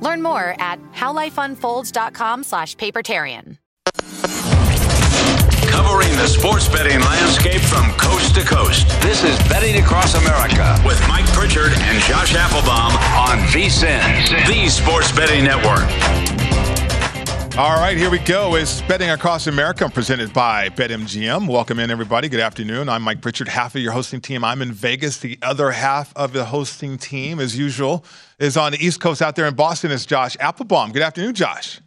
Learn more at howlifeunfolds.com slash papertarian. Covering the sports betting landscape from coast to coast. This is Betting Across America with Mike Pritchard and Josh Applebaum on VSIN, the Sports Betting Network. All right, here we go. It's Betting Across America presented by BetMGM. Welcome in, everybody. Good afternoon. I'm Mike Pritchard, half of your hosting team. I'm in Vegas. The other half of the hosting team, as usual, is on the East Coast out there in Boston. Is Josh Applebaum. Good afternoon, Josh.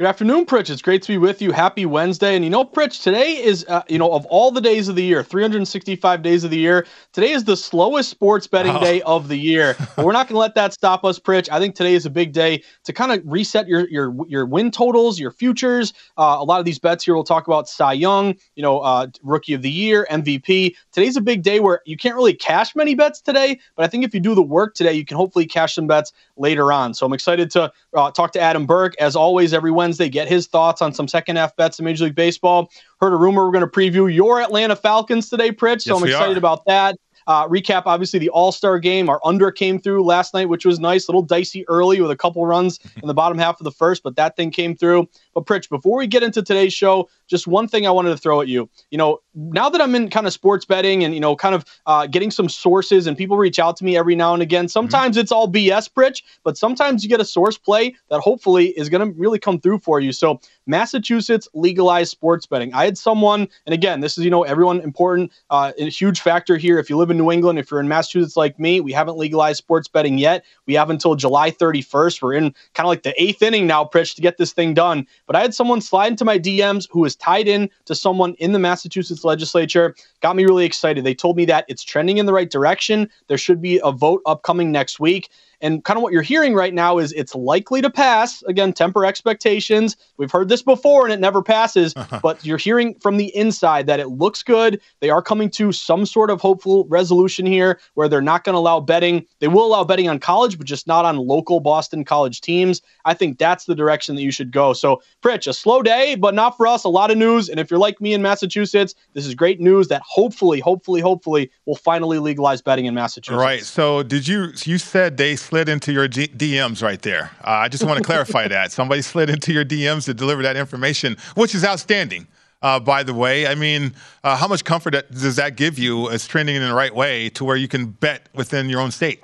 Good afternoon, Pritch. It's great to be with you. Happy Wednesday. And you know, Pritch, today is, uh, you know, of all the days of the year, 365 days of the year, today is the slowest sports betting oh. day of the year. But we're not going to let that stop us, Pritch. I think today is a big day to kind of reset your your your win totals, your futures. Uh, a lot of these bets here, we'll talk about Cy Young, you know, uh, Rookie of the Year, MVP. Today's a big day where you can't really cash many bets today, but I think if you do the work today, you can hopefully cash some bets later on. So I'm excited to uh, talk to Adam Burke, as always, every Wednesday, get his thoughts on some second half bets in Major League Baseball. Heard a rumor we're going to preview your Atlanta Falcons today, Pritch. So yes, I'm excited about that. Uh, recap, obviously, the All Star game. Our under came through last night, which was nice. A little dicey early with a couple runs in the bottom half of the first, but that thing came through. But, Pritch, before we get into today's show, just one thing I wanted to throw at you. You know, now that I'm in kind of sports betting and, you know, kind of uh, getting some sources and people reach out to me every now and again, sometimes mm-hmm. it's all BS, Pritch, but sometimes you get a source play that hopefully is going to really come through for you. So, Massachusetts legalized sports betting. I had someone, and again, this is, you know, everyone important, uh, a huge factor here. If you live in New England, if you're in Massachusetts like me, we haven't legalized sports betting yet. We have until July 31st. We're in kind of like the eighth inning now, Pritch, to get this thing done. But I had someone slide into my DMs who was tied in to someone in the Massachusetts legislature. Got me really excited. They told me that it's trending in the right direction. There should be a vote upcoming next week. And kind of what you're hearing right now is it's likely to pass. Again, temper expectations. We've heard this before and it never passes, but you're hearing from the inside that it looks good. They are coming to some sort of hopeful resolution here where they're not going to allow betting. They will allow betting on college, but just not on local Boston college teams. I think that's the direction that you should go. So, Pritch, a slow day, but not for us. A lot of news. And if you're like me in Massachusetts, this is great news that hopefully, hopefully, hopefully will finally legalize betting in Massachusetts. Right. So, did you, you said they slid into your G- DMs right there. Uh, I just want to clarify that. Somebody slid into your DMs to deliver that information, which is outstanding. Uh, by the way, I mean, uh, how much comfort does that give you as trending in the right way to where you can bet within your own state?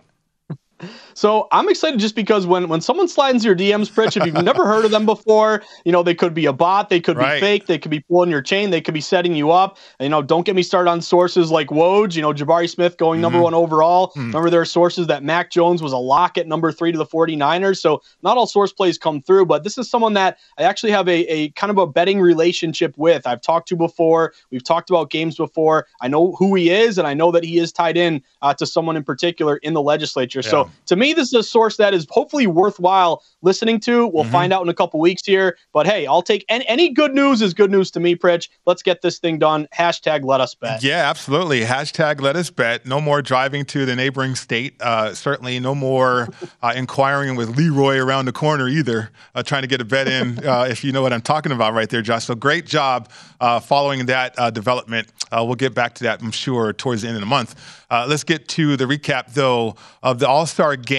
So I'm excited just because when when someone slides your DMs, Pritch, if you've never heard of them before, you know they could be a bot, they could right. be fake, they could be pulling your chain, they could be setting you up. And, you know, don't get me started on sources like Woj. You know, Jabari Smith going mm-hmm. number one overall. Mm-hmm. Remember, there are sources that Mac Jones was a lock at number three to the 49ers. So not all source plays come through, but this is someone that I actually have a, a kind of a betting relationship with. I've talked to before. We've talked about games before. I know who he is, and I know that he is tied in uh, to someone in particular in the legislature. Yeah. So to me, this is a source that is hopefully worthwhile listening to. We'll mm-hmm. find out in a couple weeks here. But hey, I'll take any, any good news is good news to me, Pritch. Let's get this thing done. Hashtag let us bet. Yeah, absolutely. Hashtag let us bet. No more driving to the neighboring state. Uh, certainly no more uh, inquiring with Leroy around the corner either, uh, trying to get a bet in, uh, if you know what I'm talking about right there, Josh. So great job uh, following that uh, development. we'll get back to that, I'm sure, towards the end of the month. let's get to the recap, though, of the All Star game.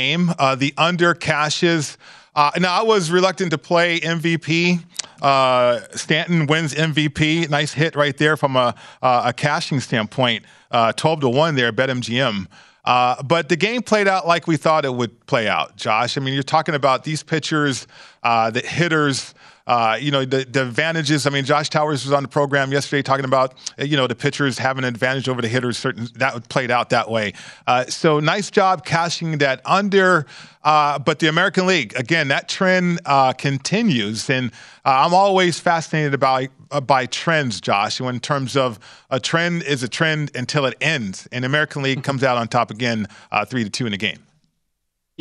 The under cashes. Uh, now, I was reluctant to play MVP. Uh, Stanton wins MVP. Nice hit right there from a, uh, a cashing standpoint. Uh, 12 to 1 there, BetMGM. Uh, but the game played out like we thought it would play out, Josh. I mean, you're talking about these pitchers, uh, the hitters, uh, you know, the, the, advantages. I mean, Josh Towers was on the program yesterday talking about, uh, you know, the pitchers having an advantage over the hitters. Certain that played out that way. Uh, so nice job cashing that under. Uh, but the American League, again, that trend uh, continues, and I'm always fascinated about by trends, Josh. In terms of a trend is a trend until it ends, and American League comes out on top again, three to two in the game.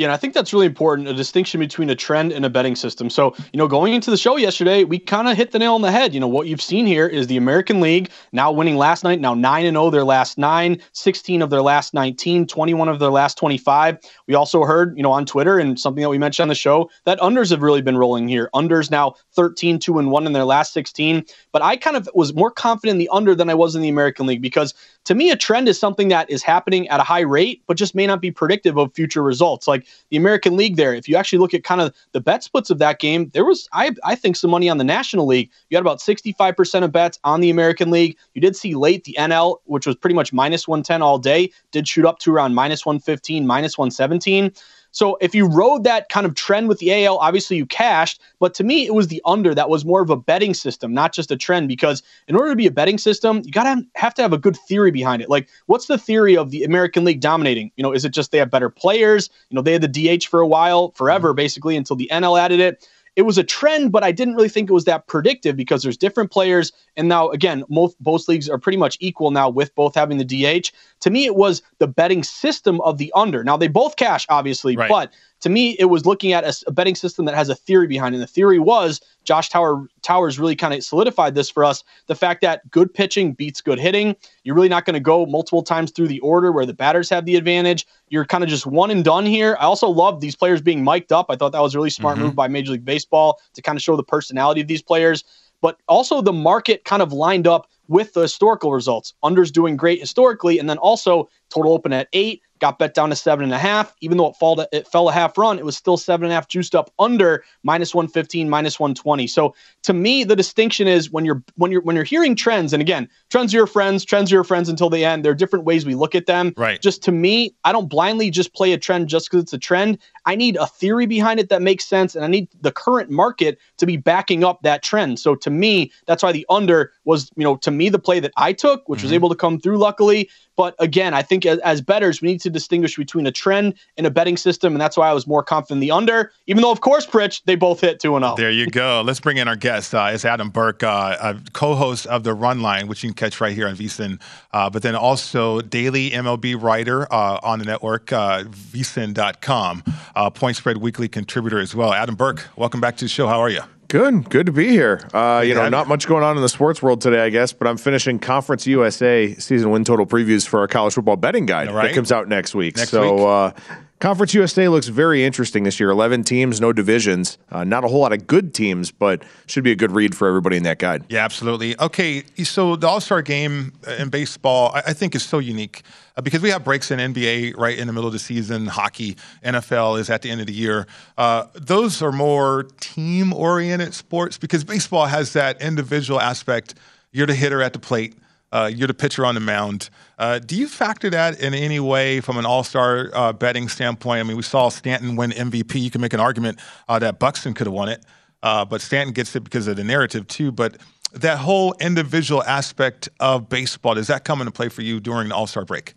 Yeah, and I think that's really important a distinction between a trend and a betting system. So, you know, going into the show yesterday, we kind of hit the nail on the head. You know, what you've seen here is the American League now winning last night, now 9 and 0 their last 9, 16 of their last 19, 21 of their last 25. We also heard, you know, on Twitter and something that we mentioned on the show that unders have really been rolling here. Unders now 13 2 and 1 in their last 16, but I kind of was more confident in the under than I was in the American League because to me a trend is something that is happening at a high rate but just may not be predictive of future results. Like the American League there. If you actually look at kind of the bet splits of that game, there was I I think some money on the National League. You had about 65% of bets on the American League. You did see late the NL, which was pretty much minus 110 all day, did shoot up to around minus 115, minus 117. So if you rode that kind of trend with the AL, obviously you cashed. But to me, it was the under that was more of a betting system, not just a trend. Because in order to be a betting system, you gotta have to have a good theory behind it. Like, what's the theory of the American League dominating? You know, is it just they have better players? You know, they had the DH for a while, forever, mm-hmm. basically, until the NL added it it was a trend, but I didn't really think it was that predictive because there's different players. And now, again, both both leagues are pretty much equal now with both having the DH. To me, it was the betting system of the under. Now they both cash, obviously, right. but to me, it was looking at a, a, betting system that has a theory behind it. And the theory was Josh Tower Towers really kind of solidified this for us. The fact that good pitching beats good hitting. You're really not going to go multiple times through the order where the batters have the advantage. You're kind of just one and done here. I also love these players being mic'd up. I thought that was a really smart mm-hmm. move by Major League Baseball to kind of show the personality of these players. But also the market kind of lined up with the historical results. Unders doing great historically, and then also total open at eight, got bet down to seven and a half. Even though it, fall to, it fell a half run, it was still seven and a half juiced up under minus 115, minus 120. So to me, the distinction is when you're when you're when you're hearing trends, and again, trends are your friends, trends are your friends until the end. There are different ways we look at them. Right. Just to me, I don't blindly just play a trend just because it's a trend. I need a theory behind it that makes sense, and I need the current market to be backing up that trend. So to me, that's why the under was, you know, to me the play that I took, which mm-hmm. was able to come through luckily. But again, I think as, as betters, we need to distinguish between a trend and a betting system, and that's why I was more confident in the under. Even though, of course, Pritch, they both hit two and zero. Oh. There you go. Let's bring in our guest. Uh, it's Adam Burke, uh, co-host of the Run Line, which you can catch right here on VSiN, uh, but then also daily MLB writer uh, on the network, uh, VSiN.com, uh, Point Spread Weekly contributor as well. Adam Burke, welcome back to the show. How are you? Good, good to be here. Uh, you know, not much going on in the sports world today, I guess, but I'm finishing Conference USA season win total previews for our college football betting guide right. that comes out next week. Next so, week. Uh, Conference USA looks very interesting this year. 11 teams, no divisions. Uh, not a whole lot of good teams, but should be a good read for everybody in that guide. Yeah, absolutely. Okay, so the All Star game in baseball, I think, is so unique uh, because we have breaks in NBA right in the middle of the season. Hockey, NFL is at the end of the year. Uh, those are more team oriented sports because baseball has that individual aspect. You're the hitter at the plate Uh, you're the pitcher on the mound. Uh, do you factor that in any way from an All Star uh, betting standpoint? I mean, we saw Stanton win MVP. You can make an argument uh, that Buxton could have won it, uh, but Stanton gets it because of the narrative too. But that whole individual aspect of baseball does that come into play for you during the All Star break?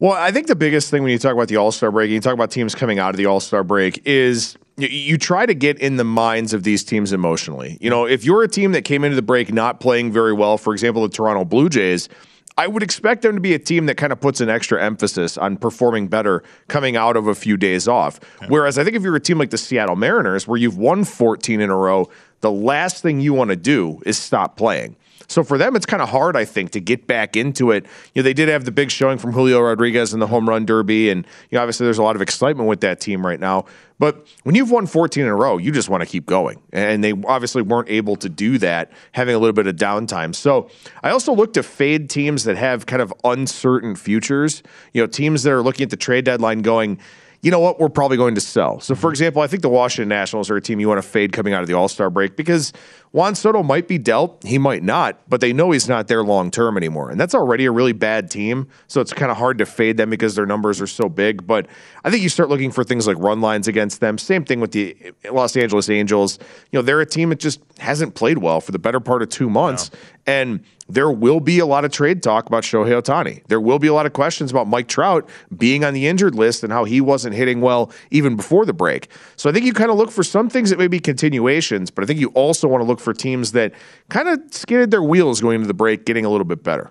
Well, I think the biggest thing when you talk about the All Star break, and you talk about teams coming out of the All Star break, is you, you try to get in the minds of these teams emotionally. You know, if you're a team that came into the break not playing very well, for example, the Toronto Blue Jays, I would expect them to be a team that kind of puts an extra emphasis on performing better coming out of a few days off. Whereas I think if you're a team like the Seattle Mariners, where you've won 14 in a row, the last thing you want to do is stop playing. So for them, it's kind of hard, I think, to get back into it. You know, they did have the big showing from Julio Rodriguez in the home run derby, and you know, obviously there's a lot of excitement with that team right now. But when you've won 14 in a row, you just want to keep going. And they obviously weren't able to do that, having a little bit of downtime. So I also look to fade teams that have kind of uncertain futures. You know, teams that are looking at the trade deadline going, you know what, we're probably going to sell. So, for mm-hmm. example, I think the Washington Nationals are a team you want to fade coming out of the All Star break because Juan Soto might be dealt, he might not, but they know he's not there long term anymore. And that's already a really bad team. So it's kind of hard to fade them because their numbers are so big. But I think you start looking for things like run lines against them. Same thing with the Los Angeles Angels. You know, they're a team that just hasn't played well for the better part of two months. And there will be a lot of trade talk about Shohei Ohtani. There will be a lot of questions about Mike Trout being on the injured list and how he wasn't hitting well even before the break. So I think you kind of look for some things that may be continuations, but I think you also want to look for teams that kind of skidded their wheels going into the break, getting a little bit better.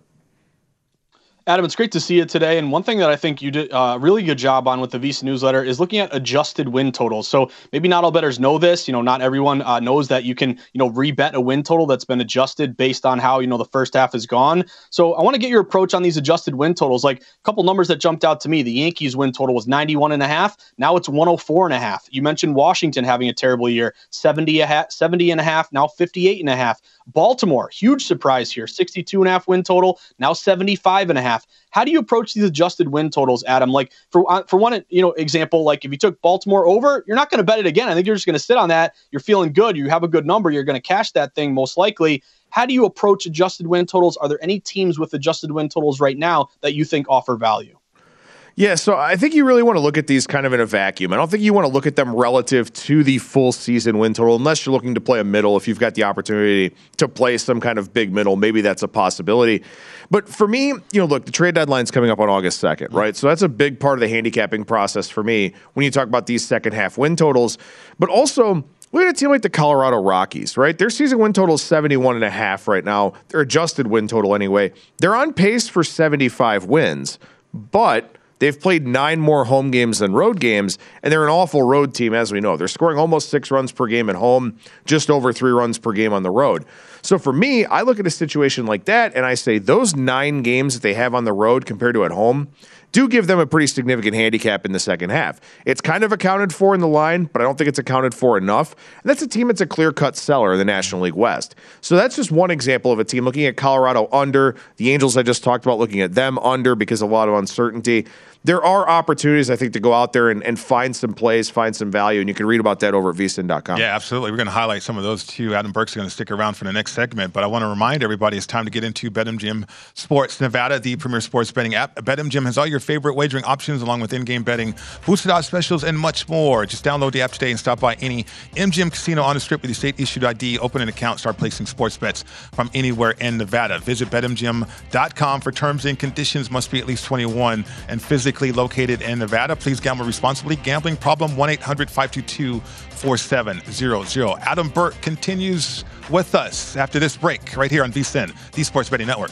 Adam, it's great to see you today. And one thing that I think you did a uh, really good job on with the VSiN newsletter is looking at adjusted win totals. So maybe not all bettors know this. You know, not everyone uh, knows that you can, you know, rebet a win total that's been adjusted based on how, you know, the first half is gone. So I want to get your approach on these adjusted win totals. Like a couple numbers that jumped out to me. The Yankees win total was 91 and a half. Now it's 104 and a half. You mentioned Washington having a terrible year, 70, a ha- 70 and a half, now 58 and a half. Baltimore, huge surprise here, 62 and a half win total, now 75 and a half. How do you approach these adjusted win totals, Adam? Like for uh, for one, you know, example, like if you took Baltimore over, you're not going to bet it again. I think you're just going to sit on that. You're feeling good. You have a good number. You're going to cash that thing most likely. How do you approach adjusted win totals? Are there any teams with adjusted win totals right now that you think offer value? Yeah, so I think you really want to look at these kind of in a vacuum. I don't think you want to look at them relative to the full season win total unless you're looking to play a middle. If you've got the opportunity to play some kind of big middle, maybe that's a possibility. But for me, you know, look, the trade deadline's coming up on August 2nd, right? So that's a big part of the handicapping process for me when you talk about these second half win totals. But also, Look at a team like the Colorado Rockies, right? Their season win total is 71 and a half right now. Their adjusted win total anyway. They're on pace for 75 wins, but They've played nine more home games than road games, and they're an awful road team, as we know. They're scoring almost six runs per game at home, just over three runs per game on the road. So for me, I look at a situation like that and I say those nine games that they have on the road compared to at home, do give them a pretty significant handicap in the second half. It's kind of accounted for in the line, but I don't think it's accounted for enough. And that's a team that's a clear cut seller in the National League West. So that's just one example of a team looking at Colorado under. The Angels I just talked about looking at them under because of a lot of uncertainty there are opportunities, I think, to go out there and, and find some plays, find some value, and you can read about that over at vsin.com. Yeah, absolutely. We're going to highlight some of those too. Adam Burke's going to stick around for the next segment, but I want to remind everybody it's time to get into BetMGM Sports Nevada, the premier sports betting app. BetMGM has all your favorite wagering options along with in-game betting, boosted odds specials, and much more. Just download the app today and stop by any MGM casino on the strip with your state-issued ID, open an account, start placing sports bets from anywhere in Nevada. Visit BetMGM.com for terms and conditions. Must be at least 21 and physically located in Nevada. Please gamble responsibly. Gambling problem 1 800 522 4700. Adam Burke continues with us after this break right here on VSIN, the Sports Betting Network.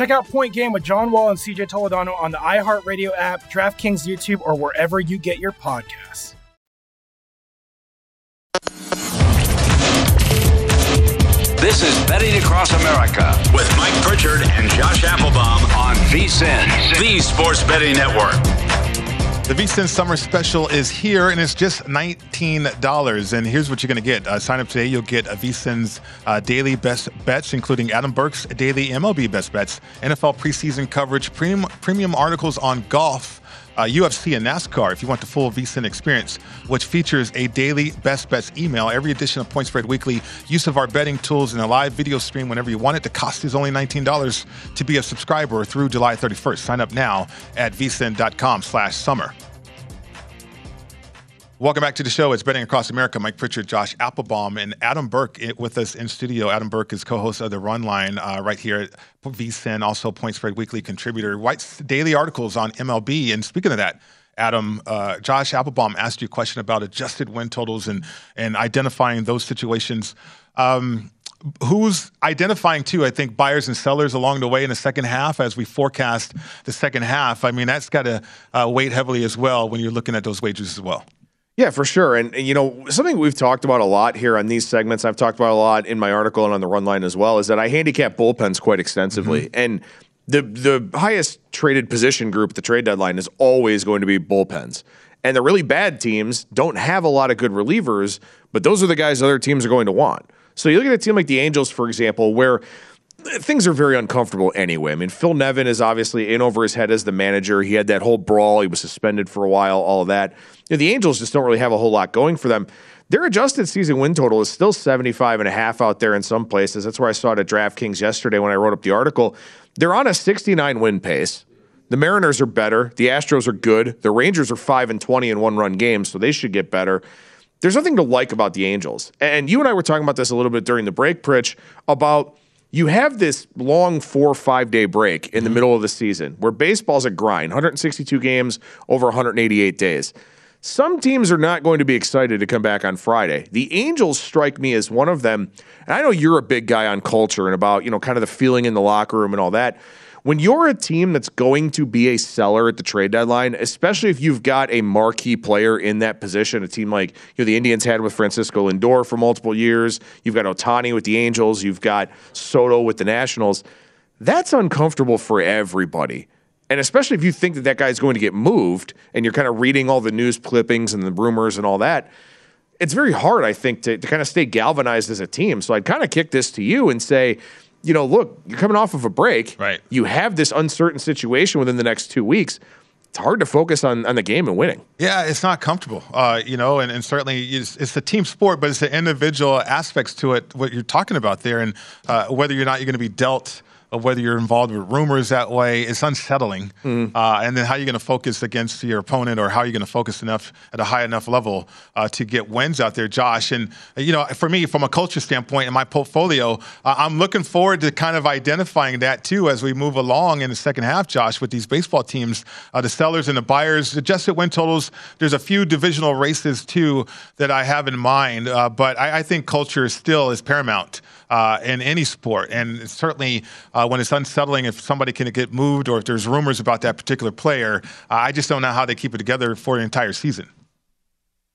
Check out Point Game with John Wall and CJ Toledano on the iHeartRadio app, DraftKings YouTube, or wherever you get your podcasts. This is Betting Across America with Mike Pritchard and Josh Applebaum on VSIN, the Sports Betting Network. The VSIN Summer Special is here, and it's just $19. And here's what you're going to get. Uh, sign up today. You'll get a VSIN's uh, daily best bets, including Adam Burke's daily MLB best bets, NFL preseason coverage, premium, premium articles on golf, uh, UFC, and NASCAR if you want the full VSIN experience, which features a daily best bets email, every edition of Point Spread Weekly, use of our betting tools, and a live video stream whenever you want it. The cost is only $19 to be a subscriber through July 31st. Sign up now at vsin.com slash summer. Welcome back to the show. It's Betting Across America. Mike Pritchard, Josh Applebaum, and Adam Burke with us in studio. Adam Burke is co-host of the Run Line uh, right here at VSIN, also Point Spread Weekly contributor. Writes daily articles on MLB. And speaking of that, Adam, uh, Josh Applebaum asked you a question about adjusted win totals and and identifying those situations. Um, who's identifying too? I think buyers and sellers along the way in the second half as we forecast the second half. I mean, that's got to uh, weight heavily as well when you're looking at those wagers as well. Yeah, for sure. And, and, you know, something we've talked about a lot here on these segments, I've talked about a lot in my article and on the run line as well, is that I handicap bullpens quite extensively. Mm-hmm. And the the highest traded position group at the trade deadline is always going to be bullpens. And the really bad teams don't have a lot of good relievers, but those are the guys other teams are going to want. So you look at a team like the Angels, for example, where things are very uncomfortable anyway. I mean, Phil Nevin is obviously in over his head as the manager. He had that whole brawl. He was suspended for a while, all of that. You know, the Angels just don't really have a whole lot going for them. Their adjusted season win total is still 75 and a half out there in some places. That's where I saw it at DraftKings yesterday when I wrote up the article. They're on a 69 win pace. The Mariners are better. The Astros are good. The Rangers are 5 and 20 in one run games, so they should get better. There's nothing to like about the Angels. And you and I were talking about this a little bit during the break, Pritch, about you have this long four or five day break in the mm-hmm. middle of the season where baseball's a grind 162 games over 188 days. Some teams are not going to be excited to come back on Friday. The Angels strike me as one of them. And I know you're a big guy on culture and about, you know, kind of the feeling in the locker room and all that. When you're a team that's going to be a seller at the trade deadline, especially if you've got a marquee player in that position, a team like you know the Indians had with Francisco Lindor for multiple years, you've got Otani with the Angels, you've got Soto with the Nationals. That's uncomfortable for everybody. And especially if you think that that guy's going to get moved and you're kind of reading all the news clippings and the rumors and all that, it's very hard, I think, to, to kind of stay galvanized as a team. So I'd kind of kick this to you and say, you know, look, you're coming off of a break. Right. You have this uncertain situation within the next two weeks. it's hard to focus on, on the game and winning. Yeah, it's not comfortable, uh, you know, and, and certainly it's, it's the team sport, but it's the individual aspects to it, what you're talking about there, and uh, whether or not you're going to be dealt of whether you're involved with rumors that way. It's unsettling. Mm. Uh, and then how you're going to focus against your opponent or how you're going to focus enough at a high enough level uh, to get wins out there, Josh. And, you know, for me, from a culture standpoint in my portfolio, uh, I'm looking forward to kind of identifying that too as we move along in the second half, Josh, with these baseball teams, uh, the sellers and the buyers. Adjusted win totals, there's a few divisional races too that I have in mind. Uh, but I, I think culture still is paramount uh, in any sport. And certainly uh, when it's unsettling, if somebody can get moved or if there's rumors about that particular player, uh, I just don't know how they keep it together for the entire season.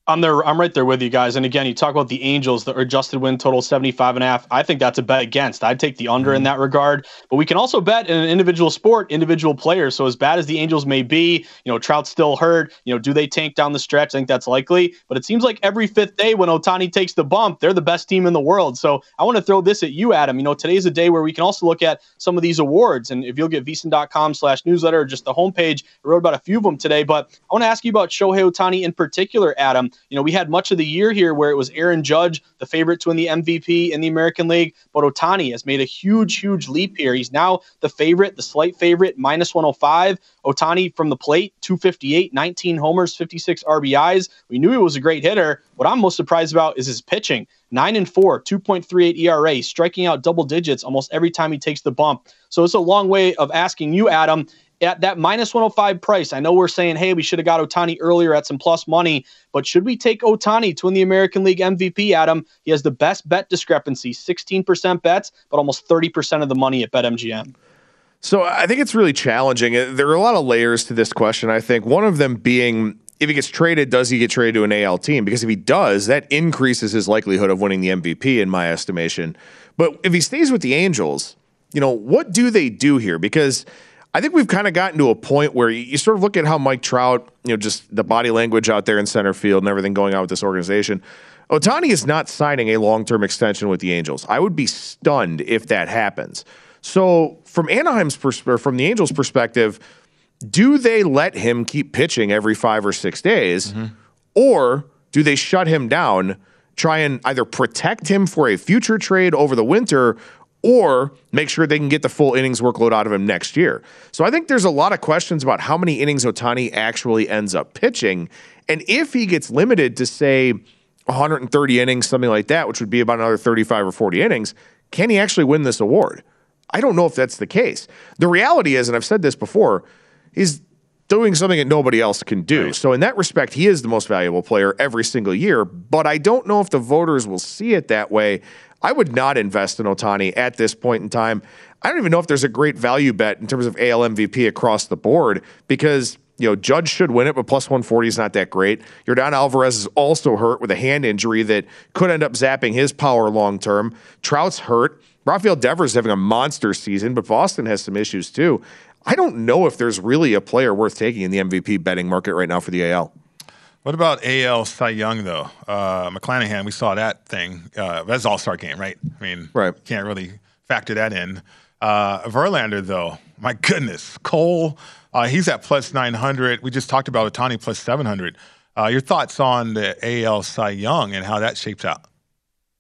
I'm there. I'm right there with you guys. And again, you talk about the Angels, the adjusted win total 75 and a half. I think that's a bet against. I'd take the under mm-hmm. in that regard. But we can also bet in an individual sport, individual players. So as bad as the Angels may be, you know, Trout's still hurt. You know, do they tank down the stretch? I think that's likely. But it seems like every fifth day when Otani takes the bump, they're the best team in the world. So I want to throw this at you, Adam. You know, today's a day where we can also look at some of these awards. And if you'll get vsin.com slash newsletter, or just the homepage, I wrote about a few of them today. But I want to ask you about Shohei Otani in particular, Adam. You know, we had much of the year here where it was Aaron Judge, the favorite to win the MVP in the American League, but Otani has made a huge, huge leap here. He's now the favorite, the slight favorite, minus 105. Otani from the plate, 258, 19 homers, 56 RBIs. We knew he was a great hitter. What I'm most surprised about is his pitching. 9 and 4, 2.38 ERA, striking out double digits almost every time he takes the bump. So it's a long way of asking you, Adam, at that minus 105 price, I know we're saying, hey, we should have got Otani earlier at some plus money, but should we take Otani to win the American League MVP, Adam? He has the best bet discrepancy 16% bets, but almost 30% of the money at BetMGM. So I think it's really challenging. Uh, there are a lot of layers to this question. I think one of them being if he gets traded, does he get traded to an AL team? Because if he does, that increases his likelihood of winning the MVP, in my estimation. But if he stays with the Angels, you know, what do they do here? Because I think we've kind of gotten to a point where you, sort of look at how Mike Trout, you know, just the body language out there in center field and everything going on with this organization. Otani is not signing a long term extension with the Angels. I would be stunned if that happens. So, from Anaheim's perspective, from the Angels' perspective, do they let him keep pitching every five or six days, mm-hmm. or do they shut him down, try and either protect him for a future trade over the winter, or make sure they can get the full innings workload out of him next year. So I think there's a lot of questions about how many innings Otani actually ends up pitching. And if he gets limited to, say, 130 innings, something like that, which would be about another 35 or 40 innings, can he actually win this award? I don't know if that's the case. The reality is, and I've said this before, he's doing something that nobody else can do. Right. So, in that respect, he is the most valuable player every single year. But I don't know if the voters will see it that way. I would not invest in Otani at this point in time. I don't even know if there's a great value bet in terms of AL MVP across the board because you know, Judge should win it, but plus 140 is not that great. Yordan Alvarez is also hurt with a hand injury that could end up zapping his power long term. Trout's hurt. Rafael Devers having a monster season, but Boston has some issues too. I don't know if there's really a player worth taking in the MVP betting market right now for the AL. What about AL Cy Young though? Uh, McClanahan, we saw that thing. Uh, that's All Star game, right? I mean, right. Can't really factor that in. Uh, Verlander though, my goodness, Cole, uh, he's at plus nine hundred. We just talked about Otani plus seven hundred. Uh, your thoughts on the AL Cy Young and how that shapes out?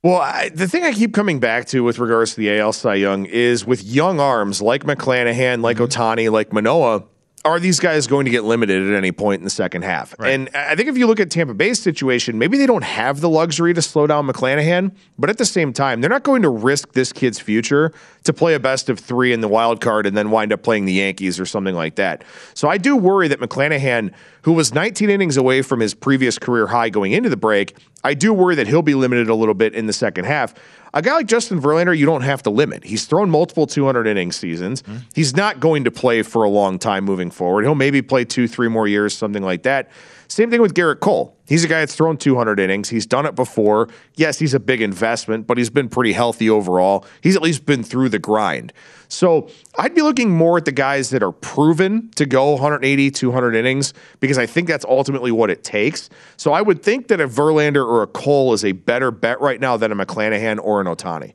Well, I, the thing I keep coming back to with regards to the AL Cy Young is with young arms like McClanahan, like mm-hmm. Ohtani, like Manoah are these guys going to get limited at any point in the second half? Right. And I think if you look at Tampa Bay's situation, maybe they don't have the luxury to slow down McClanahan, but at the same time, they're not going to risk this kid's future to play a best of three in the wild card and then wind up playing the Yankees or something like that. So I do worry that McClanahan, who was 19 innings away from his previous career high going into the break, I do worry that he'll be limited a little bit in the second half. A guy like Justin Verlander, you don't have to limit. He's thrown multiple 200 inning seasons. Mm-hmm. He's not going to play for a long time moving forward. He'll maybe play two, three more years, something like that. Same thing with Gerrit Cole. He's a guy that's thrown 200 innings. He's done it before. Yes, he's a big investment, but he's been pretty healthy overall. He's at least been through the grind. So I'd be looking more at the guys that are proven to go 180, 200 innings because I think that's ultimately what it takes. So I would think that a Verlander or a Cole is a better bet right now than a McClanahan or an Ohtani.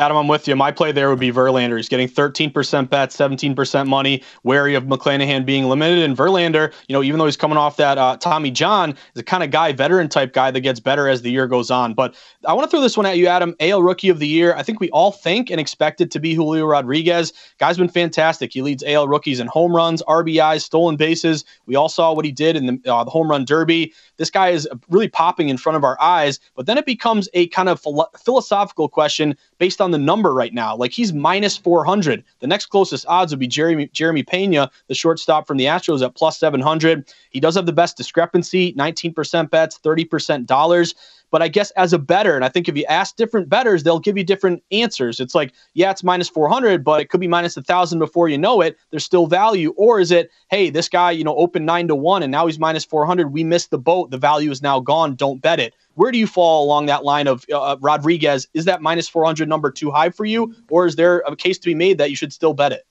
Adam, I'm with you. My play there would be Verlander. He's getting 13% bets, 17% money, wary of McClanahan being limited. And Verlander, you know, even though he's coming off that uh, Tommy John, is the kind of guy, veteran type guy that gets better as the year goes on. But I want to throw this one at you, Adam. AL Rookie of the Year. I think we all think and expect it to be Julio Rodriguez. Guy's been fantastic. He leads AL rookies in home runs, RBIs, stolen bases. We all saw what he did in the, uh, the home run derby. This guy is really popping in front of our eyes. But then it becomes a kind of philo- philosophical question based on the number right now. Like he's minus 400. The next closest odds would be Jeremy Jeremy Pena, the shortstop from the Astros, at plus 700. He does have the best discrepancy: 19% bets, 30% dollars. But I guess as a better, and I think if you ask different betters, they'll give you different answers. It's like, yeah, it's minus 400, but it could be minus a thousand before you know it. There's still value. Or is it, hey, this guy, you know, opened nine to one and now he's minus 400. We missed the boat. The value is now gone. Don't bet it. Where do you fall along that line of uh, Rodriguez? Is that minus 400 number too high for you? Or is there a case to be made that you should still bet it?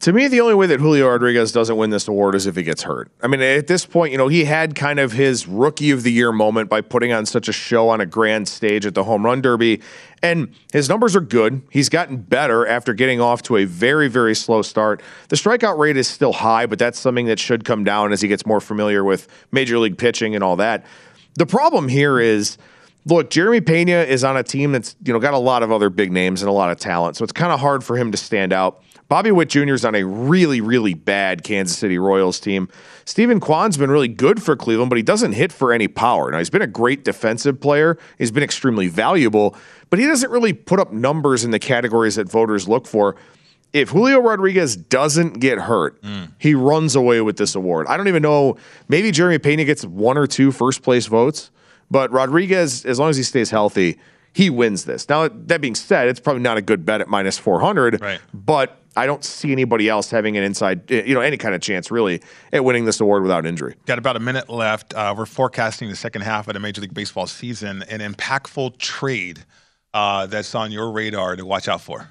To me, the only way that Julio Rodriguez doesn't win this award is if he gets hurt. I mean, at this point, you know, he had kind of his rookie of the year moment by putting on such a show on a grand stage at the home run derby. And his numbers are good. He's gotten better after getting off to a very, very slow start. The strikeout rate is still high, but that's something that should come down as he gets more familiar with major league pitching and all that. The problem here is look, Jeremy Pena is on a team that's, you know, got a lot of other big names and a lot of talent. So it's kind of hard for him to stand out. Bobby Witt Jr. is on a really, really bad Kansas City Royals team. Steven Kwan's been really good for Cleveland, but he doesn't hit for any power. Now, he's been a great defensive player. He's been extremely valuable, but he doesn't really put up numbers in the categories that voters look for. If Julio Rodriguez doesn't get hurt, mm. he runs away with this award. I don't even know. Maybe Jeremy Pena gets one or two first place votes, but Rodriguez, as long as he stays healthy, he wins this. Now, that being said, it's probably not a good bet at minus 400, right. but I don't see anybody else having an inside, you know, any kind of chance really at winning this award without injury. Got about a minute left. Uh, we're forecasting the second half of the Major League Baseball season. An impactful trade uh, that's on your radar to watch out for.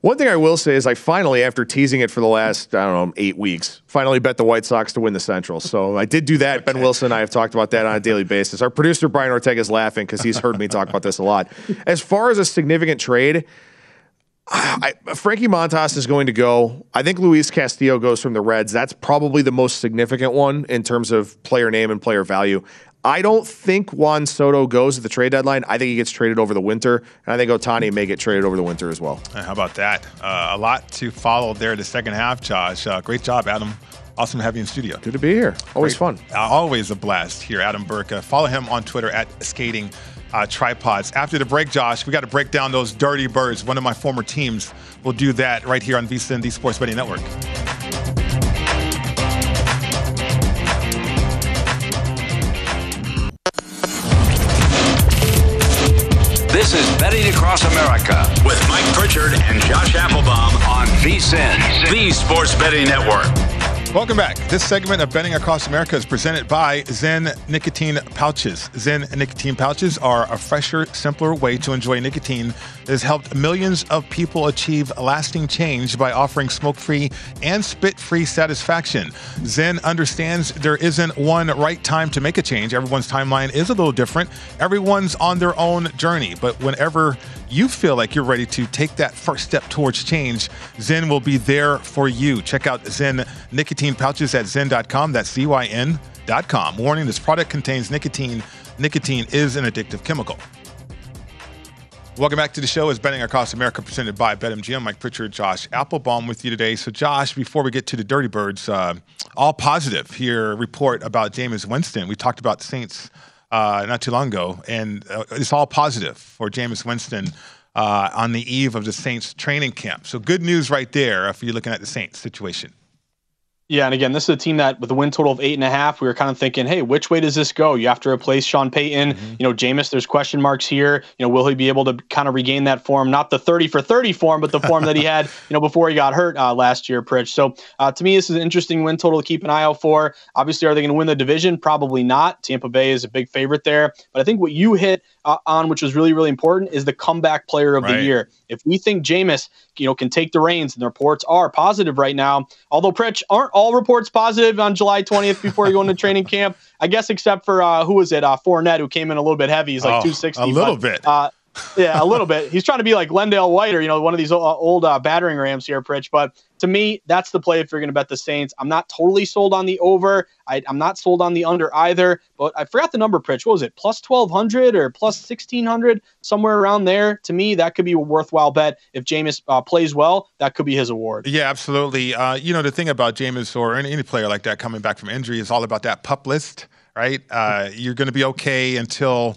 One thing I will say is I finally, after teasing it for the last, I don't know, eight weeks, finally bet the White Sox to win the Central. So I did do that. Okay. Ben Wilson and I have talked about that on a daily basis. Our producer, Brian Ortega, is laughing because he's heard me talk about this a lot. As far as a significant trade, I, Frankie Montas is going to go. I think Luis Castillo goes from the Reds. That's probably the most significant one in terms of player name and player value. I don't think Juan Soto goes at the trade deadline. I think he gets traded over the winter, and I think Otani may get traded over the winter as well. How about that? Uh, a lot to follow there the second half, Josh. Uh, great job, Adam. Awesome to have you in studio. Good to be here. Always great. fun. Uh, always a blast here, Adam Burke. follow him on Twitter at skating uh, tripods. After the break, Josh, we got to break down those dirty birds. One of my former teams will do that right here on VSIN, the Sports Betting Network. This is Betting Across America with Mike Pritchard and Josh Applebaum on VSIN, the Sports Betting Network. Welcome back. This segment of Betting Across America is presented by ZYN Nicotine Pouches. ZYN Nicotine Pouches are a fresher, simpler way to enjoy nicotine that has helped millions of people achieve lasting change by offering smoke free and spit free satisfaction. ZYN understands there isn't one right time to make a change. Everyone's timeline is a little different. Everyone's on their own journey. But whenever you feel like you're ready to take that first step towards change, ZYN will be there for you. Check out ZYN nicotine pouches at zyn.com. That's Z-Y-N.com. Warning, this product contains nicotine. Nicotine is an addictive chemical. Welcome back to the show. Is Betting Across America presented by BetMGM. Mike Pritchard, Josh Applebaum with you today. So, Josh, before we get to the Dirty Birds, uh, all positive here report about Jameis Winston. We talked about the Saints uh, not too long ago, and uh, it's all positive for Jameis Winston uh, on the eve of the Saints training camp. So good news right there if you're looking at the Saints situation. Yeah, and again, this is a team that with a win total of eight and a half, we were kind of thinking, hey, which way does this go? You have to replace Sean Payton. Mm-hmm. You know, Jameis, there's question marks here. You know, will he be able to kind of regain that form? Not the 30 for 30 form, but the form that he had, you know, before he got hurt uh, last year, Pritch. So uh, to me, this is an interesting win total to keep an eye out for. Obviously, are they going to win the division? Probably not. Tampa Bay is a big favorite there. But I think what you hit uh, on, which was really, really important, is the comeback player of right. the year. If we think Jameis, you know, can take the reins, and the reports are positive right now, although Pritch aren't all reports positive on July 20th before you go into training camp. I guess except for uh, who was it? Uh, Fournette, who came in a little bit heavy. He's like oh, 260. A little but, bit. Uh, yeah, a little bit. He's trying to be like LenDale White or you know one of these old uh, battering rams here, Pritch. But to me, that's the play if you're going to bet the Saints. I'm not totally sold on the over. I, am not sold on the under either. But I forgot the number, Pritch. What was it? Plus 1200 or plus 1600, somewhere around there. To me, that could be a worthwhile bet. If Jameis uh, plays well, that could be his award. Yeah, absolutely. Uh, you know, the thing about Jameis or any, any player like that coming back from injury is all about that pup list, right? Uh, you're going to be okay until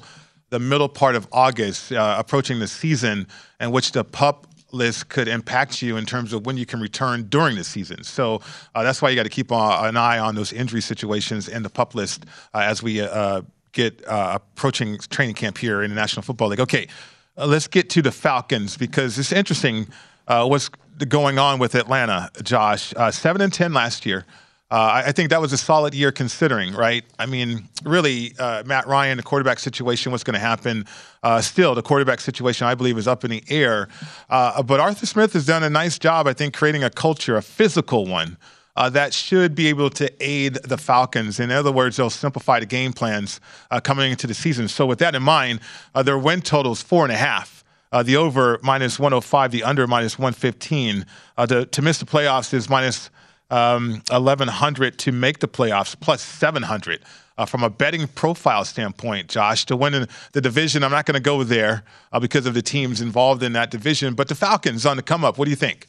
the middle part of August, uh, approaching the season, in which the pup list could impact you in terms of when you can return during the season. So uh, that's why you got to keep an eye on those injury situations and the pup list uh, as we uh, get uh, approaching training camp here in the National Football League. Okay, uh, let's get to the Falcons because it's interesting what's going on with Atlanta, Josh. seven and ten last year. Uh, I think that was a solid year considering, right? I mean, really, uh, Matt Ryan, the quarterback situation, what's going to happen? Uh, still, the quarterback situation, I believe, is up in the air. Uh, but Arthur Smith has done a nice job, I think, creating a culture, a physical one. Uh, that should be able to aid the Falcons. In other words, they'll simplify the game plans uh, coming into the season. So, with that in mind, their win total is four and a half. Uh, the over minus 105, the under minus 115. Uh, to, to miss the playoffs is minus um, 1100 to make the playoffs, plus 700. Uh, from a betting profile standpoint, Josh, to win the division, I'm not going to go there uh, because of the teams involved in that division. But the Falcons on the come up. What do you think?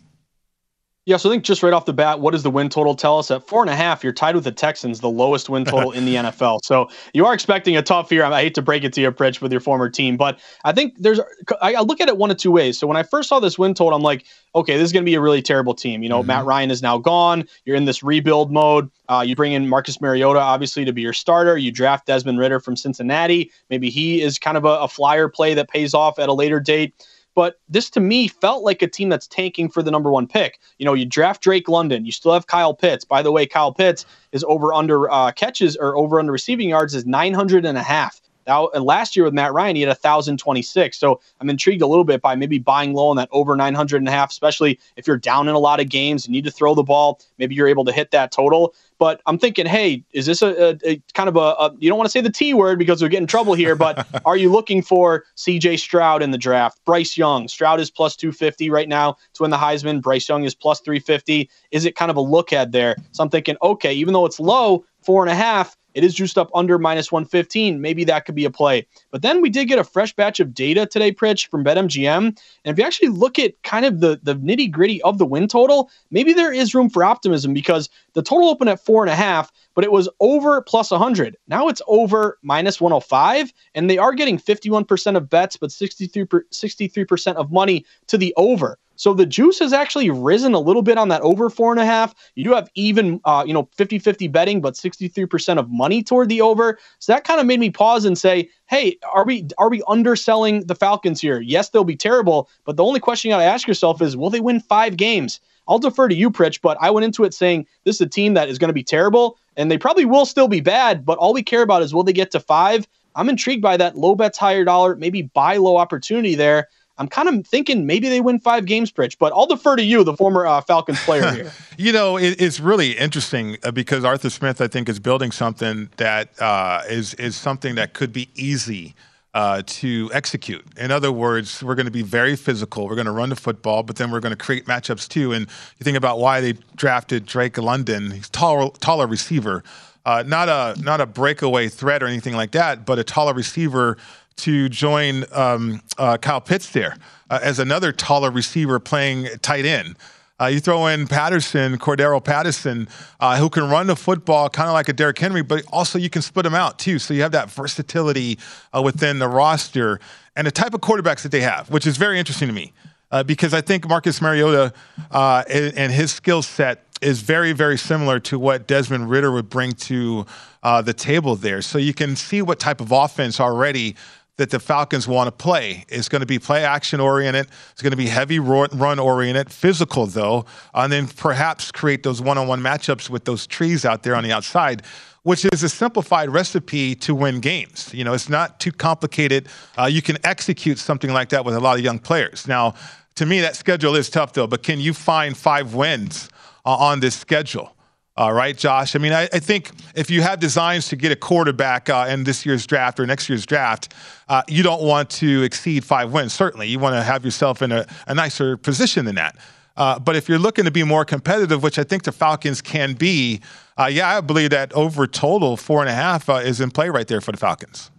Yeah, so I think just right off the bat, what does the win total tell us? At four and a half, you're tied with the Texans, the lowest win total in the NFL. So you are expecting a tough year. I hate to break it to you, Pritch, with your former team, but I think there's. I look at it one of two ways. So when I first saw this win total, I'm like, okay, this is going to be a really terrible team. You know, mm-hmm. Matt Ryan is now gone. You're in this rebuild mode. Uh, you bring in Marcus Mariota, obviously, to be your starter. You draft Desmond Ridder from Cincinnati. Maybe he is kind of a, a flyer play that pays off at a later date. But this to me felt like a team that's tanking for the number one pick. You know, you draft Drake London, you still have Kyle Pitts. By the way, Kyle Pitts is over under uh, catches or over under receiving yards is 900 and a half. Now, uh, last year with Matt Ryan, he had 1,026. So I'm intrigued a little bit by maybe buying low on that over 900 and a half, especially if you're down in a lot of games and need to throw the ball. Maybe you're able to hit that total. But I'm thinking, hey, is this a, a, a kind of a, a, you don't want to say the T word because we are getting trouble here, but are you looking for CJ Stroud in the draft? Bryce Young. Stroud is plus 250 right now to win the Heisman. Bryce Young is plus 350. Is it kind of a look ahead there? So I'm thinking, okay, even though it's low, four and a half, it is juiced up under minus 115. Maybe that could be a play. But then we did get a fresh batch of data today, Pritch, from BetMGM. And if you actually look at kind of the, the nitty gritty of the win total, maybe there is room for optimism because the total opened at four and a half, but it was over plus 100. Now it's over minus 105. And they are getting 51% of bets, but 63, 63% of money to the over. So the juice has actually risen a little bit on that over four and a half. You do have even, uh, you know, 50 50 betting, but 63% of money toward the over. So that kind of made me pause and say, hey, are we are we underselling the Falcons here? Yes, they'll be terrible, but the only question you got to ask yourself is, will they win five games? I'll defer to you, Pritch, but I went into it saying this is a team that is going to be terrible, and they probably will still be bad, but all we care about is will they get to five? I'm intrigued by that low bets, higher dollar, maybe buy low opportunity there. I'm kind of thinking maybe they win five games, Pritch, but I'll defer to you, the former uh, Falcons player here. you know, it, it's really interesting uh, because Arthur Smith, I think, is building something that uh, is is something that could be easy. Uh, to execute. In other words, we're going to be very physical. We're going to run the football, but then we're going to create matchups too. And you think about why they drafted Drake London. He's taller, taller receiver, uh, not a not a breakaway threat or anything like that, but a taller receiver to join um, uh, Kyle Pitts there uh, as another taller receiver playing tight end. Uh, you throw in Patterson, Cordero Patterson, uh, who can run the football kind of like a Derrick Henry, but also you can split them out too. So you have that versatility uh, within the roster and the type of quarterbacks that they have, which is very interesting to me uh, because I think Marcus Mariota and, and, his skill set is very, very similar to what Desmond Ridder would bring to uh, the table there. So you can see what type of offense already that the Falcons want to play. It's going to be play action oriented. It's going to be heavy run oriented, physical though, and then perhaps create those one on one matchups with those trees out there on the outside. Which is a simplified recipe to win games. You know, it's not too complicated. Uh, you can execute something like that with a lot of young players. Now, to me, that schedule is tough though. But can you find five wins uh, on this schedule? Uh, right, Josh? I mean, I, I, think if you have designs to get a quarterback uh, in this year's draft or next year's draft, uh, you don't want to exceed five wins. Certainly, you want to have yourself in a, a nicer position than that. Uh, but if you're looking to be more competitive, which I think the Falcons can be, uh, yeah, I believe that over total four and a half uh, is in play right there for the Falcons.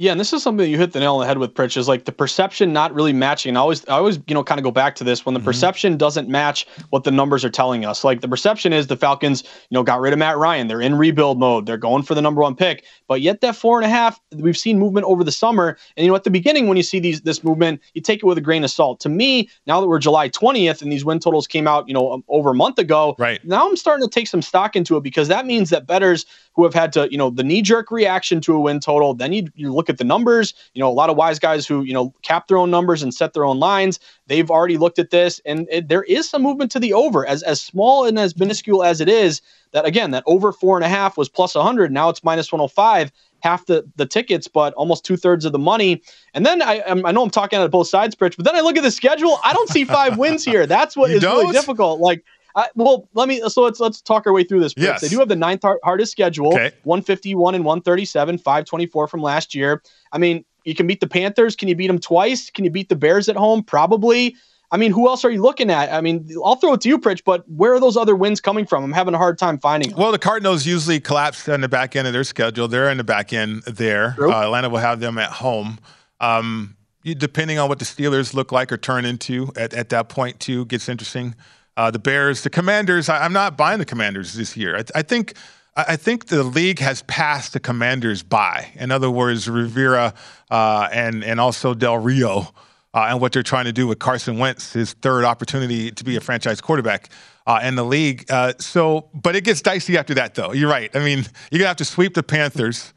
Yeah, and this is something that you hit the nail on the head with, Pritch, is like the perception not really matching. And I always, I always, you know, kind of go back to this when the mm-hmm. perception doesn't match what the numbers are telling us. Like the perception is the Falcons, you know, got rid of Matt Ryan. They're in rebuild mode. They're going for the number one pick. But yet that four and a half, we've seen movement over the summer. And you know, at the beginning when you see these this movement, you take it with a grain of salt. To me, now that we're July 20th and these win totals came out, you know, um, over a month ago, right now I'm starting to take some stock into it because that means that bettors who have had to, you know, the knee jerk reaction to a win total. Then you, you look at the numbers, you know, a lot of wise guys who, you know, cap their own numbers and set their own lines. They've already looked at this and it, there is some movement to the over as, as small and as minuscule as it is that again, that over four and a half was plus 100. Now it's minus 105 half the, the tickets, but almost two thirds of the money. And then I I know I'm talking out of both sides, Pritch, but then I look at the schedule. I don't see five wins here. That's what you is don't? really difficult. Like I, well, let me so let's let's talk our way through this. Yes. They do have the ninth hardest schedule, okay. 151 and 137, 524 from last year. I mean, you can beat the Panthers. Can you beat them twice? Can you beat the Bears at home? Probably. I mean, who else are you looking at? I mean, I'll throw it to you, Pritch, but where are those other wins coming from? I'm having a hard time finding them. Well, the Cardinals usually collapse on the back end of their schedule. They're in the back end there. Uh, Atlanta will have them at home. Um, depending on what the Steelers look like or turn into at, at that point, too, gets interesting. Uh, the Bears, the Commanders. I, am not buying the Commanders this year. I, I, think I think the league has passed the Commanders by. In other words, Rivera uh, and and also Del Rio uh, and what they're trying to do with Carson Wentz, his third opportunity to be a franchise quarterback. Uh, in the league. Uh, so, but it gets dicey after that, though. You're right. I mean, you're gonna have to sweep the Panthers,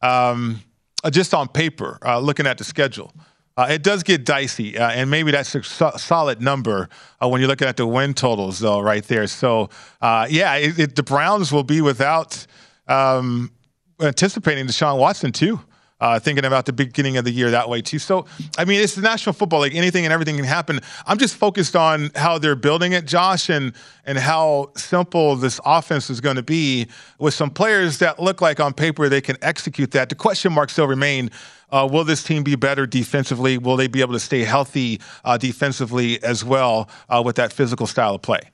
um, just on paper, uh, looking at the schedule. Uh, it does get dicey, uh, and maybe that's a so- solid number uh, when you're looking at the win totals, though, right there. So, uh, yeah, it, it, the Browns will be without um, anticipating Deshaun Watson too. Uh, thinking about the beginning of the year that way too. So, I mean, it's the National Football League. Anything and everything can happen. I'm just focused on how they're building it, Josh, and and how simple this offense is going to be with some players that look like on paper they can execute that. The question marks still remain uh, will this team be better defensively? Will they be able to stay healthy uh, defensively as well uh, with that physical style of play?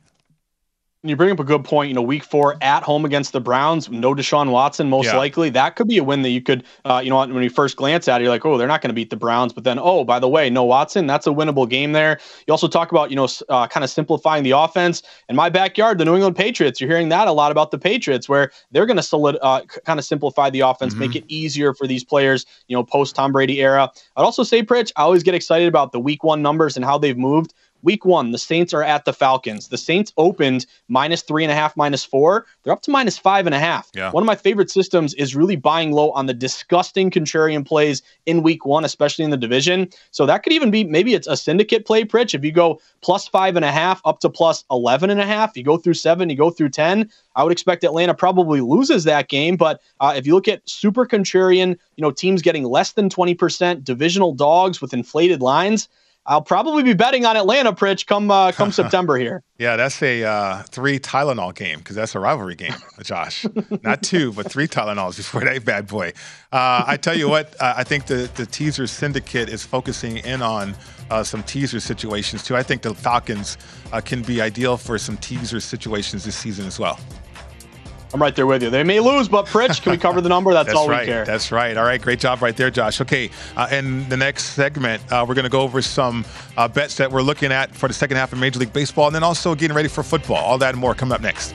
You bring up a good point. You know, week four at home against the Browns, no Deshaun Watson, most yeah. likely. That could be a win that you could, uh, you know, when you first glance at it, you're like, oh, they're not going to beat the Browns. But then, oh, by the way, no Watson. That's a winnable game there. You also talk about, you know, uh, kind of simplifying the offense. In my backyard, the New England Patriots, you're hearing that a lot about the Patriots, where they're going to solid, uh, kind of simplify the offense, mm-hmm. make it easier for these players, you know, post Tom Brady era. I'd also say, Pritch, I always get excited about the week one numbers and how they've moved. Week one, the Saints are at the Falcons. The Saints opened minus three and a half, minus four. They're up to minus five and a half. Yeah. One of my favorite systems is really buying low on the disgusting contrarian plays in week one, especially in the division. So that could even be maybe it's a syndicate play, Pritch. If you go plus five and a half up to plus 11 and a half, you go through seven, you go through 10. I would expect Atlanta probably loses that game. But uh, if you look at super contrarian, you know, teams getting less than 20%, divisional dogs with inflated lines, I'll probably be betting on Atlanta, Pritch, come uh, come September here. Yeah, that's a uh, three Tylenol game because that's a rivalry game, Josh. Not two, but three Tylenols before that bad boy. Uh, I tell you what, uh, I think the the teaser syndicate is focusing in on uh, some teaser situations too. I think the Falcons uh, can be ideal for some teaser situations this season as well. I'm right there with you. They may lose, but Pritch, can we cover the number? That's, That's all right. we care. That's right. All right, great job right there, Josh. Okay, uh, in the next segment, uh, we're going to go over some uh, bets that we're looking at for the second half of Major League Baseball, and then also getting ready for football. All that and more coming up next.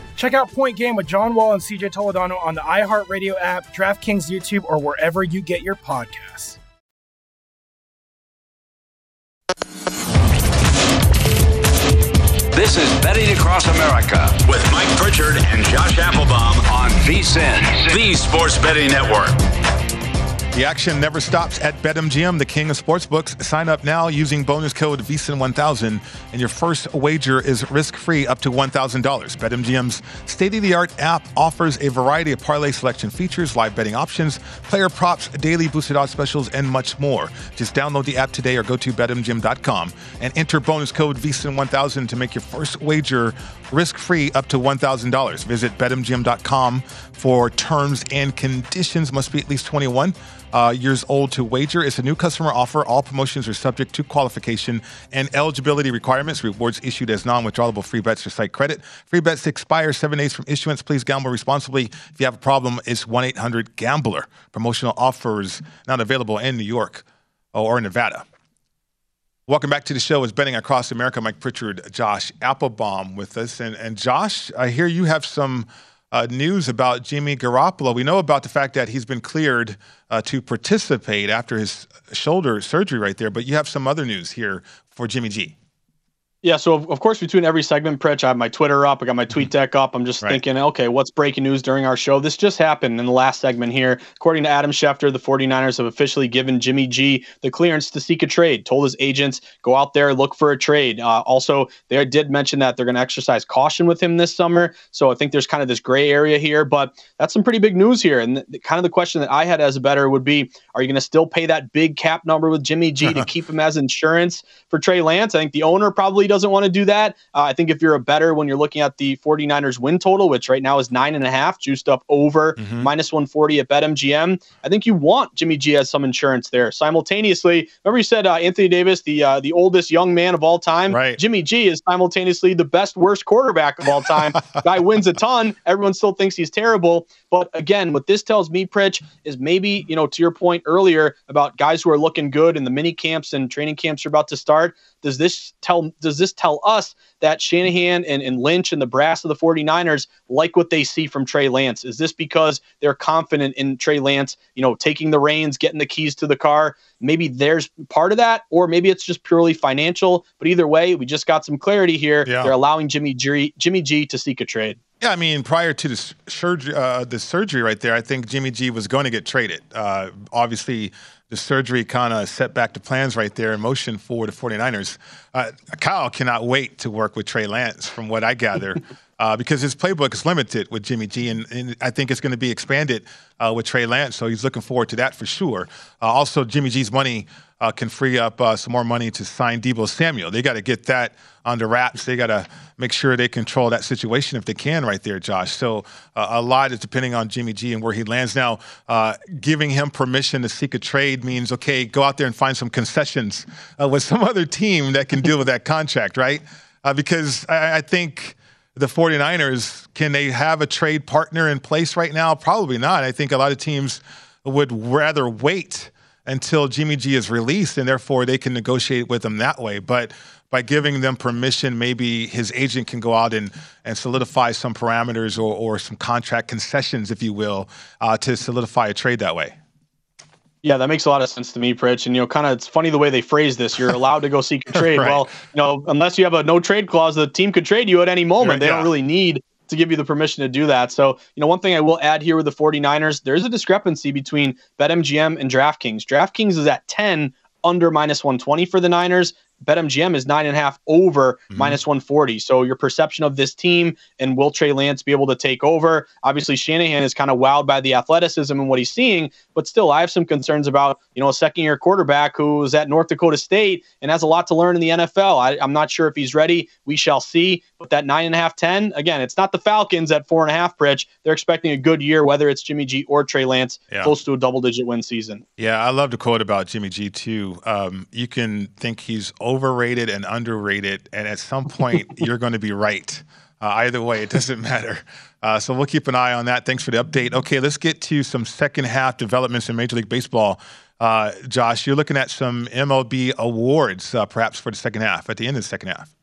Check out Point Game with John Wall and CJ Toledano on the iHeartRadio app, DraftKings YouTube, or wherever you get your podcasts. This is Betting Across America with Mike Pritchard and Josh Applebaum on VSiN, the Sports Betting Network. The action never stops at BetMGM, the king of sportsbooks. Sign up now using bonus code VSIN1000, and your first wager is risk-free up to $1,000. BetMGM's state-of-the-art app offers a variety of parlay selection features, live betting options, player props, daily boosted odds specials, and much more. Just download the app today or go to BetMGM.com and enter bonus code VSIN1000 to make your first wager risk-free up to $1,000. Visit BetMGM.com for terms and conditions. Must be at least 21 uh, years old to wager. It's a new customer offer. All promotions are subject to qualification and eligibility requirements. Rewards issued as non-withdrawable free bets or site credit. Free bets expire seven days from issuance. Please gamble responsibly. If you have a problem, it's 1-800-GAMBLER. Promotional offers not available in New York or Nevada. Welcome back to the show. It's Betting Across America. Mike Pritchard, Josh Applebaum with us. And, and Josh, I hear you have some uh, news about Jimmy Garoppolo. We know about the fact that he's been cleared uh, to participate after his shoulder surgery right there, but you have some other news here for Jimmy G. Yeah, so of, of course, between every segment, Pritch, I have my Twitter up, I got my tweet Mm-hmm. deck up. I'm just thinking, okay, what's breaking news during our show? This just happened in the last segment here. According to Adam Schefter, the 49ers have officially given Jimmy G the clearance to seek a trade, told his agents, go out there, look for a trade. Uh, also, they did mention that they're going to exercise caution with him this summer. So I think there's kind of this gray area here, but that's some pretty big news here. And the, kind of the question that I had as a bettor would be, are you going to still pay that big cap number with Jimmy G to keep him as insurance for Trey Lance? I think the owner probably doesn't want to do that. Uh, I think if you're a bettor when you're looking at the 49ers win total, which right now is nine and a half, juiced up over minus 140 at BetMGM, I think you want Jimmy G as some insurance there. Simultaneously, remember you said uh, Anthony Davis, the uh, the oldest young man of all time. Right. Jimmy G is simultaneously the best worst quarterback of all time. Guy wins a ton. Everyone still thinks he's terrible. But again, what this tells me, Pritch, is maybe, you know, to your point earlier about guys who are looking good and the mini camps and training camps are about to start. Does this tell does this tell us that Shanahan and, and Lynch and the brass of the 49ers like what they see from Trey Lance? Is this because they're confident in Trey Lance, you know, taking the reins, getting the keys to the car? Maybe there's part of that, or maybe it's just purely financial. But either way, we just got some clarity here. Yeah. They're allowing Jimmy G, Jimmy G to seek a trade. Yeah, I mean, prior to the surgery, uh, the surgery right there, I think Jimmy G was going to get traded. Uh, obviously, the surgery kind of set back the plans right there in motion for the 49ers. uh, Kyle cannot wait to work with Trey Lance, from what I gather, uh, because his playbook is limited with Jimmy G, and, and I think it's going to be expanded uh, with Trey Lance. So he's looking forward to that for sure. Uh, also, Jimmy G's money uh, can free up uh, some more money to sign Deebo Samuel. They got to get that under wraps. They got to make sure they control that situation if they can, right there, Josh. So uh, a lot is depending on Jimmy G and where he lands. Now, uh, giving him permission to seek a trade means okay, go out there and find some concessions with some other team that can deal with that contract, right? Because I, I think the 49ers, can they have a trade partner in place right now? Probably not. I think a lot of teams would rather wait until Jimmy G is released, and therefore they can negotiate with him that way. But by giving them permission, maybe his agent can go out and, and solidify some parameters or, or some contract concessions, if you will, uh, to solidify a trade that way. Yeah, that makes a lot of sense to me, Pritch. And you know, kind of it's funny the way they phrase this. You're allowed to go seek a trade. right. Well, you know, unless you have a no trade clause, the team could trade you at any moment. Right, they yeah. don't really need to give you the permission to do that. So, you know, one thing I will add here with the 49ers, there's a discrepancy between BetMGM and DraftKings. DraftKings is at 10 under minus 120 for the Niners. BetMGM is nine and a half over mm-hmm. minus 140. So your perception of this team and will Trey Lance be able to take over? Obviously, Shanahan is kind of wowed by the athleticism and what he's seeing, but still, I have some concerns about you know a second year quarterback who is at North Dakota State and has a lot to learn in the NFL. I, am not sure if he's ready. We shall see. But that nine and a half, ten again, it's not the Falcons at four and a half. Pritch, they're expecting a good year, whether it's Jimmy G or Trey Lance, yeah. close to a double digit win season. Yeah, I love the quote about Jimmy G too. Um, you can think he's overrated and underrated, and at some point you're going to be right. Uh, either way, it doesn't matter. Uh, so we'll keep an eye on that. Thanks for the update. Okay, let's get to some second half developments in Major League Baseball. Uh, Josh, you're looking at some MLB awards, uh, perhaps for the second half, at the end of the second half.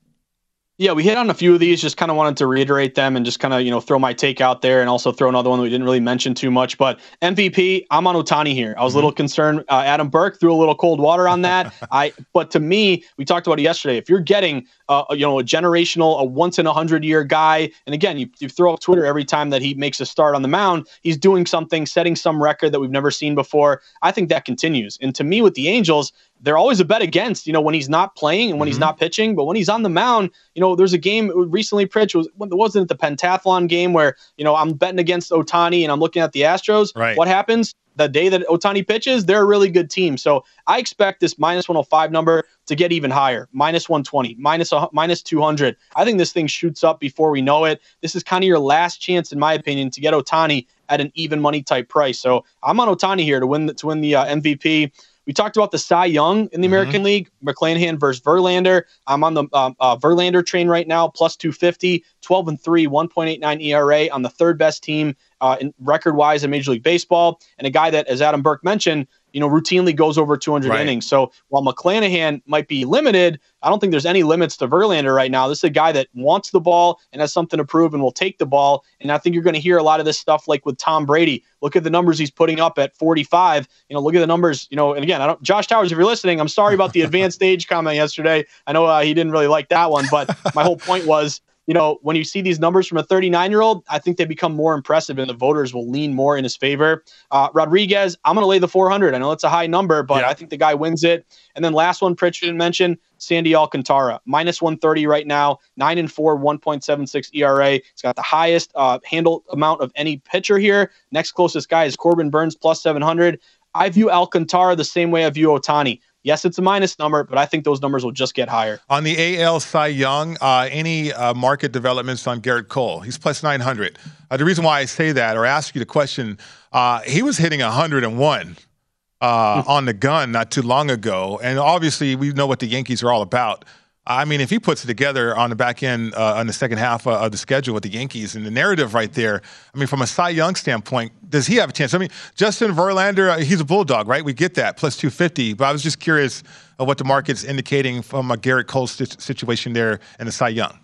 Yeah, we hit on a few of these. Just kind of wanted to reiterate them and just kind of you know throw my take out there, and also throw another one that we didn't really mention too much. But MVP, I'm on Ohtani here. I was a little mm-hmm. concerned. Uh, Adam Burke threw a little cold water on that. I, but to me, we talked about it yesterday. If you're getting uh, you know a generational, a once in a hundred year guy, and again, you, you throw up Twitter every time that he makes a start on the mound, he's doing something, setting some record that we've never seen before. I think that continues. And to me, with the Angels, they're always a bet against, you know, when he's not playing and when mm-hmm. he's not pitching. But when he's on the mound, you know, there's a game recently, Pritch, was wasn't it the pentathlon game where, you know, I'm betting against Ohtani and I'm looking at the Astros. Right. What happens? The day that Ohtani pitches, they're a really good team. So I expect this minus 105 number to get even higher, minus 120, minus, uh, minus 200. I think this thing shoots up before we know it. This is kind of your last chance, in my opinion, to get Ohtani at an even money type price. So I'm on Ohtani here to win the, to win the uh, MVP. We talked about the Cy Young in the mm-hmm. American League, McClanahan versus Verlander. I'm on the um, uh, Verlander train right now, plus 250, 12 and 3, 1.89 ERA on the third best team uh, in record wise in Major League Baseball. And a guy that, as Adam Burke mentioned, you know, routinely goes over 200 right. innings. So while McClanahan might be limited, I don't think there's any limits to Verlander right now. This is a guy that wants the ball and has something to prove and will take the ball. And I think you're going to hear a lot of this stuff like with Tom Brady. Look at the numbers he's putting up at 45. You know, look at the numbers. You know, and again, I don't. Josh Towers, if you're listening, I'm sorry about the advanced age comment yesterday. I know uh, he didn't really like that one, but my whole point was you know, when you see these numbers from a 39 year old, I think they become more impressive and the voters will lean more in his favor. Uh, Rodriguez, I'm going to lay the 400. I know it's a high number, but yeah. I think the guy wins it. And then last one, Pritchard didn't Sandy Alcantara, minus 130 right now, 9 and 4, 1.76 ERA. He's got the highest uh, handle amount of any pitcher here. Next closest guy is Corbin Burnes, plus 700. I view Alcantara the same way I view Ohtani. Yes, it's a minus number, but I think those numbers will just get higher. On the AL Cy Young, uh, any uh, market developments on Gerrit Cole? He's plus 900. Uh, the reason why I say that or ask you the question, uh, he was hitting 101 uh, on the gun not too long ago. And obviously, we know what the Yankees are all about. I mean, if he puts it together on the back end uh, on the second half uh, of the schedule with the Yankees and the narrative right there, I mean, from a Cy Young standpoint, does he have a chance? I mean, Justin Verlander, uh, he's a bulldog, right? We get that plus 250, but I was just curious of what the market's indicating from a Gerrit Cole situation there and the Cy Young.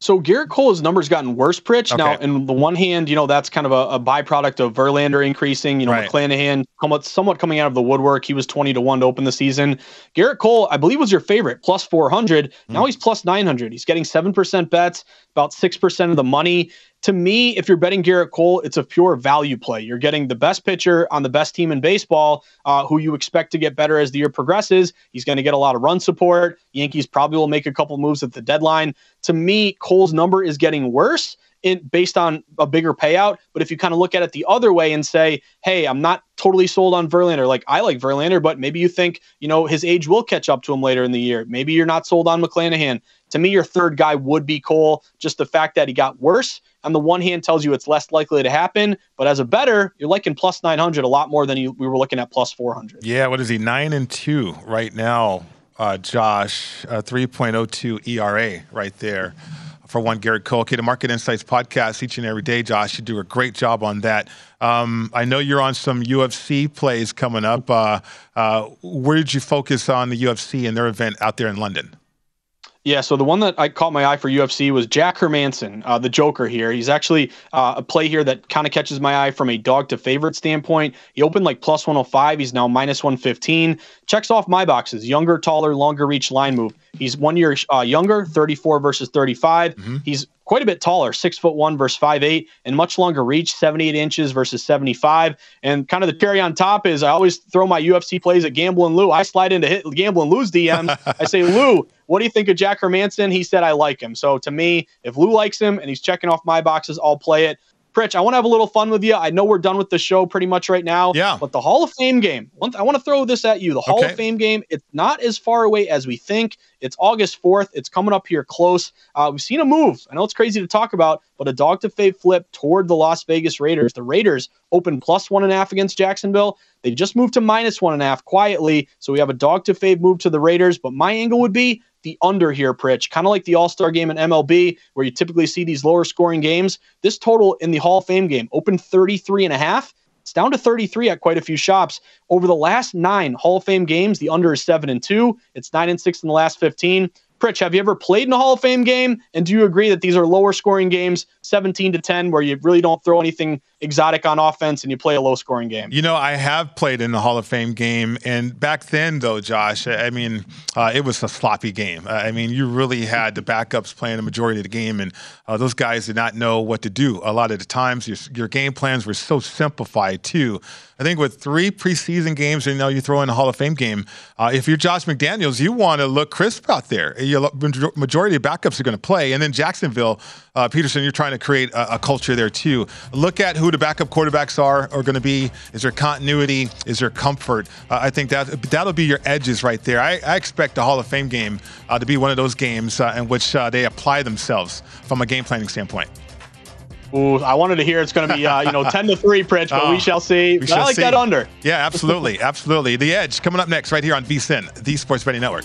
So Gerrit Cole's numbers gotten worse, Pritch. Okay. Now, in the one hand, you know, that's kind of a, a byproduct of Verlander increasing. You know, right. McClanahan somewhat, somewhat coming out of the woodwork. He was 20 to 1 to open the season. Gerrit Cole, I believe, was your favorite, plus 400. Mm. Now he's plus 900. He's getting 7% bets, about 6% of the money. To me, if you're betting Gerrit Cole, it's a pure value play. You're getting the best pitcher on the best team in baseball, uh, who you expect to get better as the year progresses. He's going to get a lot of run support. Yankees probably will make a couple moves at the deadline. To me, Cole's number is getting worse in based on a bigger payout. But if you kind of look at it the other way and say, hey, I'm not totally sold on Verlander. Like I like Verlander, but maybe you think, you know, his age will catch up to him later in the year. Maybe you're not sold on McClanahan. To me, your third guy would be Cole. Just the fact that he got worse on the one hand tells you it's less likely to happen, but as a bettor, you're liking plus 900 a lot more than you, we were looking at plus 400. Yeah, what is he? Nine and two right now, uh, Josh. Uh, 3.02 ERA right there for one Cole. Okay, the Market Insights podcast each and every day, Josh. You do a great job on that. Um, I know you're on some UFC plays coming up. Uh, uh, where did you focus on the UFC and their event out there in London? Yeah, so the one that I caught my eye for UFC was Jack Hermansson, uh, the Joker here. He's actually uh, a play here that kind of catches my eye from a dog to favorite standpoint. He opened like plus 105. He's now minus 115. Checks off my boxes. Younger, taller, longer reach line move. He's one year uh, younger, 34 versus 35. Mm-hmm. He's quite a bit taller, six foot one versus five eight, and much longer reach, 78 inches versus 75. And kind of the cherry on top is I always throw my UFC plays at Gamble and Lou. I slide into hit Gamble and Lou's DMs. I say, Lou, what do you think of Jack Hermansson? He said I like him. So to me, if Lou likes him and he's checking off my boxes, I'll play it. Pritch, I want to have a little fun with you. I know we're done with the show pretty much right now. Yeah. But the Hall of Fame game, I want to throw this at you. The Hall okay. of Fame game, it's not as far away as we think. It's August 4th. It's coming up here close. Uh, we've seen a move. I know it's crazy to talk about, but a dog to fade flip toward the Las Vegas Raiders. The Raiders open plus one and a half against Jacksonville. They've just moved to minus one and a half quietly. So we have a dog to fade move to the Raiders. But my angle would be the under here, Pritch, kind of like the All Star game in MLB, where you typically see these lower scoring games. This total in the Hall of Fame game opened 33 and a half. It's down to 33 at quite a few shops. Over the last nine Hall of Fame games, the under is 7 and 2. It's 9 and 6 in the last 15. Pritch, have you ever played in a Hall of Fame game? And do you agree that these are lower scoring games, 17 to 10, where you really don't throw anything exotic on offense and you play a low scoring game? You know, I have played in the Hall of Fame game. And back then, though, Josh, I mean, uh, it was a sloppy game. I mean, you really had the backups playing the majority of the game, and uh, those guys did not know what to do. A lot of the times, your, your game plans were so simplified, too. I think with three preseason games, you know, you throw in a Hall of Fame game. Uh, if you're Josh McDaniels, you want to look crisp out there. Your majority of backups are going to play, and then Jacksonville, uh, Pederson, you're trying to create a, a, culture there too. Look at who the backup quarterbacks are are going to be. Is there continuity? Is there comfort? Uh, I think that that'll be your edges right there. I, I expect the Hall of Fame game uh, to be one of those games uh, in which uh, they apply themselves from a game planning standpoint. Ooh, I wanted to hear it's going to be uh, you know ten to three, Pritch, but oh, we shall see. We shall I like see. that under. Yeah, absolutely, absolutely. The Edge coming up next, right here on VSiN, the Sports Betting Network.